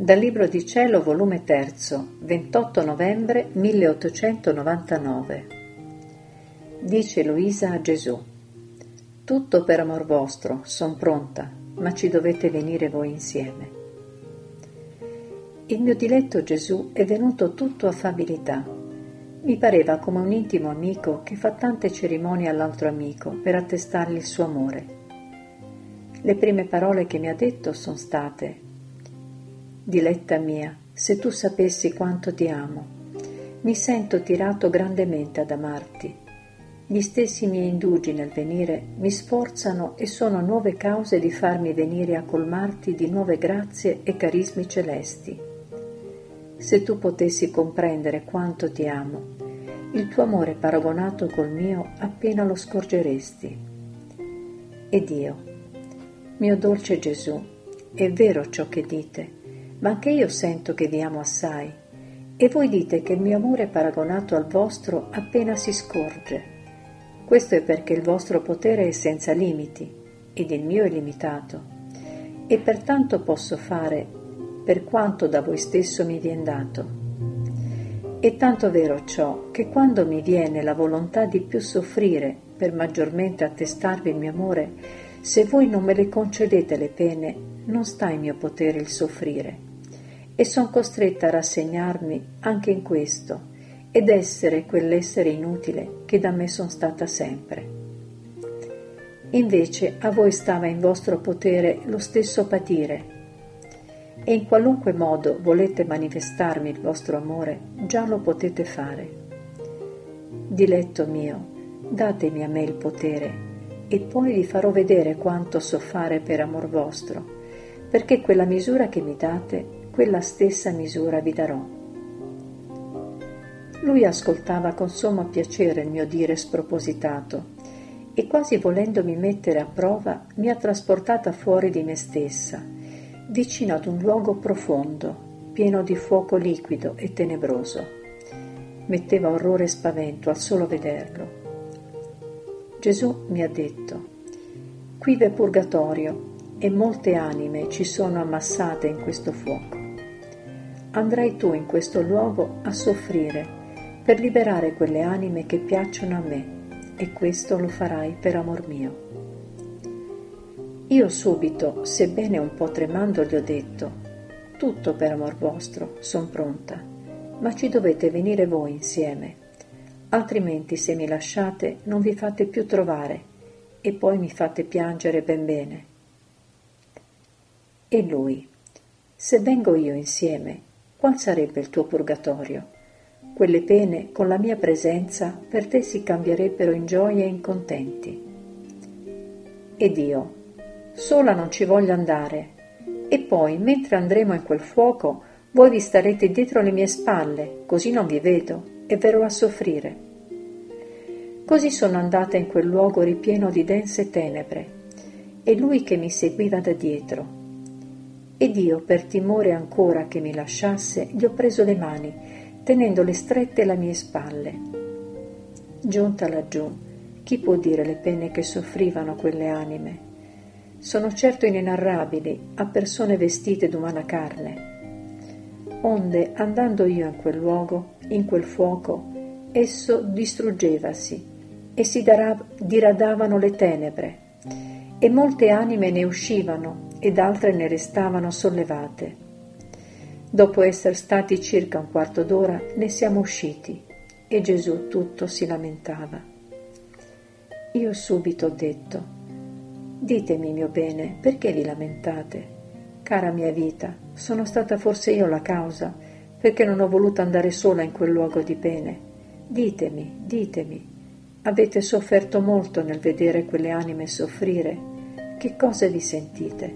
Dal Libro di Cielo, volume 3, 28 novembre 1899. Dice Luisa a Gesù: Tutto per amor vostro, son pronta, ma ci dovete venire voi insieme. Il mio diletto Gesù è venuto tutto affabilità. Mi pareva come un intimo amico che fa tante cerimonie all'altro amico per attestargli il suo amore. Le prime parole che mi ha detto sono state Diletta mia, se tu sapessi quanto ti amo, mi sento tirato grandemente ad amarti. Gli stessi miei indugi nel venire mi sforzano e sono nuove cause di farmi venire a colmarti di nuove grazie e carismi celesti. Se tu potessi comprendere quanto ti amo, il tuo amore paragonato col mio appena lo scorgeresti. Ed io, mio dolce Gesù, è vero ciò che dite, ma anche io sento che vi amo assai, e voi dite che il mio amore paragonato al vostro appena si scorge. Questo è perché il vostro potere è senza limiti, ed il mio è limitato, e pertanto posso fare per quanto da voi stesso mi vien dato. È tanto vero ciò che quando mi viene la volontà di più soffrire per maggiormente attestarvi il mio amore, se voi non me le concedete le pene, non sta in mio potere il soffrire e son costretta a rassegnarmi anche in questo ed essere quell'essere inutile che da me son stata sempre. Invece a voi stava in vostro potere lo stesso patire e in qualunque modo volete manifestarmi il vostro amore, già lo potete fare. Diletto mio, datemi a me il potere e poi vi farò vedere quanto so fare per amor vostro, perché quella misura che mi date quella stessa misura vi darò. Lui ascoltava con sommo piacere il mio dire spropositato e quasi volendomi mettere a prova mi ha trasportata fuori di me stessa, vicino ad un luogo profondo, pieno di fuoco liquido e tenebroso. Metteva orrore e spavento al solo vederlo. Gesù mi ha detto, qui v'è purgatorio e molte anime ci sono ammassate in questo fuoco andrai tu in questo luogo a soffrire per liberare quelle anime che piacciono a me e questo lo farai per amor mio. Io subito, sebbene un po' tremando, gli ho detto, tutto per amor vostro, son pronta, ma ci dovete venire voi insieme, altrimenti se mi lasciate non vi fate più trovare e poi mi fate piangere ben bene. E lui, se vengo io insieme, qual sarebbe il tuo purgatorio? Quelle pene con la mia presenza per te si cambierebbero in gioie e in contenti. Ed io, sola non ci voglio andare, e poi, mentre andremo in quel fuoco, voi vi starete dietro le mie spalle, così non vi vedo, e verrò a soffrire. Così sono andata in quel luogo ripieno di dense tenebre, e lui che mi seguiva da dietro, ed io, per timore ancora che mi lasciasse, gli ho preso le mani, tenendole strette alle mie spalle. Giunta laggiù, chi può dire le pene che soffrivano quelle anime? Sono certo inenarrabili a persone vestite d'umana carne. Onde, andando io in quel luogo, in quel fuoco, esso distruggevasi e si diradavano le tenebre, e molte anime ne uscivano ed altre ne restavano sollevate. Dopo essere stati circa un quarto d'ora ne siamo usciti e Gesù tutto si lamentava. Io subito ho detto, ditemi mio bene, perché vi lamentate? Cara mia vita, sono stata forse io la causa, perché non ho voluto andare sola in quel luogo di pene. Ditemi, ditemi, avete sofferto molto nel vedere quelle anime soffrire? Che cosa vi sentite?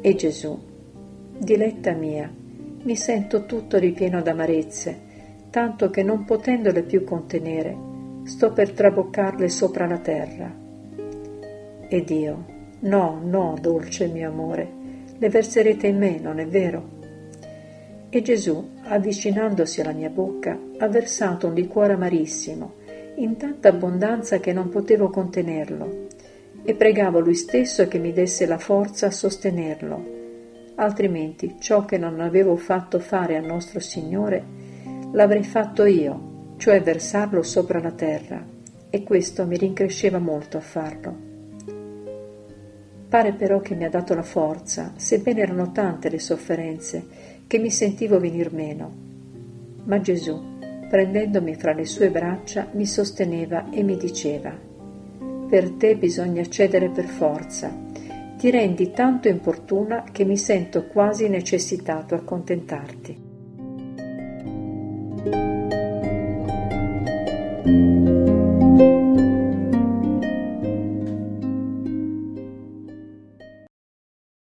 E Gesù, diletta mia, mi sento tutto ripieno d'amarezze, tanto che non potendole più contenere, sto per traboccarle sopra la terra. Ed io, no, no, dolce mio amore, le verserete in me, non è vero? E Gesù, avvicinandosi alla mia bocca, ha versato un liquore amarissimo, in tanta abbondanza che non potevo contenerlo, e pregavo lui stesso che mi desse la forza a sostenerlo. altrimenti ciò che non avevo fatto fare a nostro Signore l'avrei fatto io, cioè versarlo sopra la terra, e questo mi rincresceva molto a farlo. Pare però che mi ha dato la forza, sebbene erano tante le sofferenze, che mi sentivo venir meno. Ma Gesù, prendendomi fra le sue braccia, mi sosteneva e mi diceva, per te bisogna cedere per forza. Ti rendi tanto importuna che mi sento quasi necessitato a contentarti.